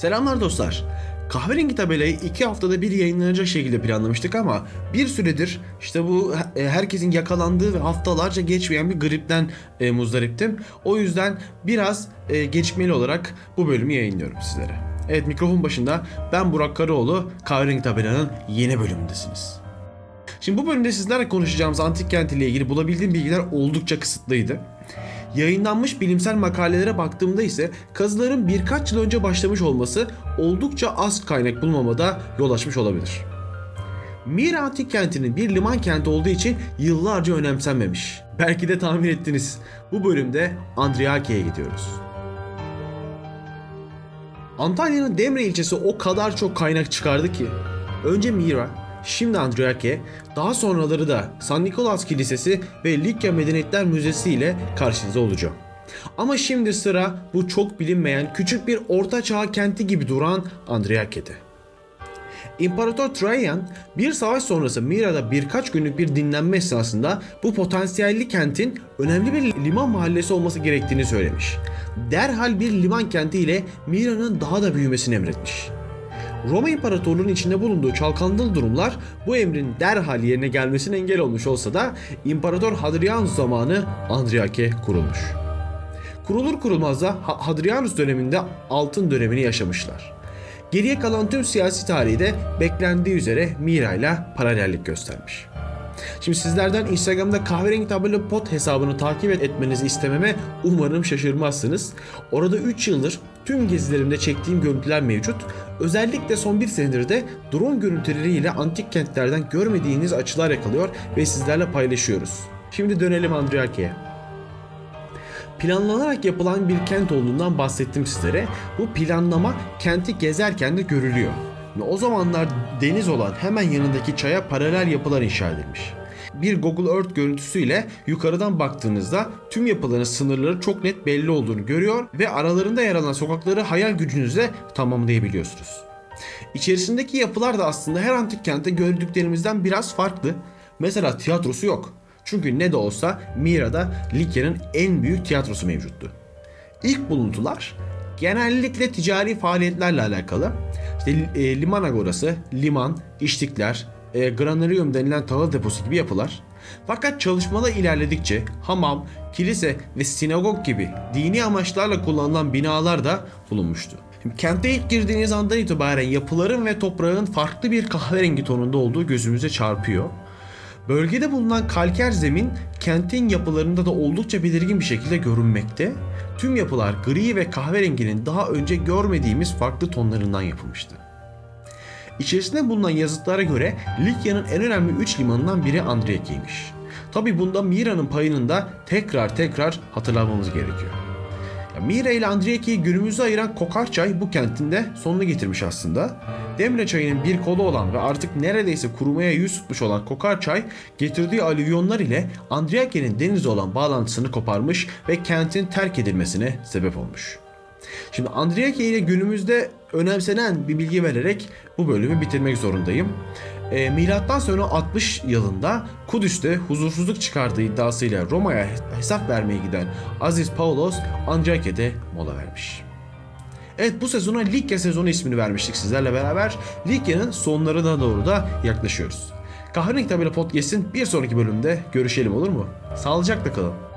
Selamlar dostlar. Kahverengi tabelayı iki haftada bir yayınlanacak şekilde planlamıştık ama bir süredir işte bu e, herkesin yakalandığı ve haftalarca geçmeyen bir gripten e, muzdariptim. O yüzden biraz e, gecikmeli olarak bu bölümü yayınlıyorum sizlere. Evet mikrofon başında ben Burak Karaoğlu Kahverengi tabelanın yeni bölümündesiniz. Şimdi bu bölümde sizlerle konuşacağımız antik kent ile ilgili bulabildiğim bilgiler oldukça kısıtlıydı. Yayınlanmış bilimsel makalelere baktığımda ise kazıların birkaç yıl önce başlamış olması oldukça az kaynak bulmamada yol açmış olabilir. Mira antik kentinin bir liman kenti olduğu için yıllarca önemsenmemiş. Belki de tahmin ettiniz. Bu bölümde Andriaki'ye gidiyoruz. Antalya'nın Demre ilçesi o kadar çok kaynak çıkardı ki. Önce Mira, Şimdi Andriake, daha sonraları da San Nikolas Kilisesi ve Likya Medeniyetler Müzesi ile karşınızda olacağım. Ama şimdi sıra bu çok bilinmeyen küçük bir orta çağ kenti gibi duran Andriake'de. İmparator Trajan bir savaş sonrası Mira'da birkaç günlük bir dinlenme esnasında bu potansiyelli kentin önemli bir liman mahallesi olması gerektiğini söylemiş. Derhal bir liman kenti ile Mira'nın daha da büyümesini emretmiş. Roma İmparatorluğu'nun içinde bulunduğu çalkantılı durumlar bu emrin derhal yerine gelmesine engel olmuş olsa da İmparator Hadrianus zamanı Andriake kurulmuş. Kurulur kurulmaz da Hadrianus döneminde altın dönemini yaşamışlar. Geriye kalan tüm siyasi tarihi de beklendiği üzere Mira ile paralellik göstermiş. Şimdi sizlerden Instagram'da kahverengi tabelo pot hesabını takip etmenizi istememe umarım şaşırmazsınız. Orada 3 yıldır tüm gezilerimde çektiğim görüntüler mevcut. Özellikle son bir senedir de drone görüntüleriyle antik kentlerden görmediğiniz açılar yakalıyor ve sizlerle paylaşıyoruz. Şimdi dönelim Andriake'ye. Planlanarak yapılan bir kent olduğundan bahsettim sizlere. Bu planlama kenti gezerken de görülüyor. Ve o zamanlar deniz olan hemen yanındaki çaya paralel yapılar inşa edilmiş. Bir Google Earth görüntüsüyle yukarıdan baktığınızda tüm yapıların sınırları çok net belli olduğunu görüyor ve aralarında yer alan sokakları hayal gücünüzle tamamlayabiliyorsunuz. İçerisindeki yapılar da aslında her antik kentte gördüklerimizden biraz farklı. Mesela tiyatrosu yok. Çünkü ne de olsa Mira'da Likya'nın en büyük tiyatrosu mevcuttu. İlk buluntular genellikle ticari faaliyetlerle alakalı. İşte e, liman agorası, liman, içtikler, e, granarium denilen tahıl deposu gibi yapılar. Fakat çalışmalar ilerledikçe hamam, kilise ve sinagog gibi dini amaçlarla kullanılan binalar da bulunmuştu. Şimdi kente ilk girdiğiniz andan itibaren yapıların ve toprağın farklı bir kahverengi tonunda olduğu gözümüze çarpıyor. Bölgede bulunan kalker zemin kentin yapılarında da oldukça belirgin bir şekilde görünmekte. Tüm yapılar gri ve kahverenginin daha önce görmediğimiz farklı tonlarından yapılmıştı. İçerisinde bulunan yazıtlara göre Likya'nın en önemli 3 limanından biri Andriyaki'ymiş. Tabi bunda Mira'nın payını da tekrar tekrar hatırlamamız gerekiyor. Mira ile Andriyaki'yi günümüzde ayıran Kokarçay bu kentinde sonunu getirmiş aslında. Demre çayının bir kolu olan ve artık neredeyse kurumaya yüz tutmuş olan Kokarçay getirdiği alüvyonlar ile Andriyaki'nin denizle olan bağlantısını koparmış ve kentin terk edilmesine sebep olmuş. Şimdi Andriaki ile günümüzde önemsenen bir bilgi vererek bu bölümü bitirmek zorundayım. E, milattan sonra 60 yılında Kudüs'te huzursuzluk çıkardığı iddiasıyla Roma'ya hesap vermeye giden Aziz Paulos Andriake'de mola vermiş. Evet bu sezona Likya sezonu ismini vermiştik sizlerle beraber. Likya'nın sonlarına doğru da yaklaşıyoruz. Kahverengi Tabela Podcast'in bir sonraki bölümde görüşelim olur mu? Sağlıcakla kalın.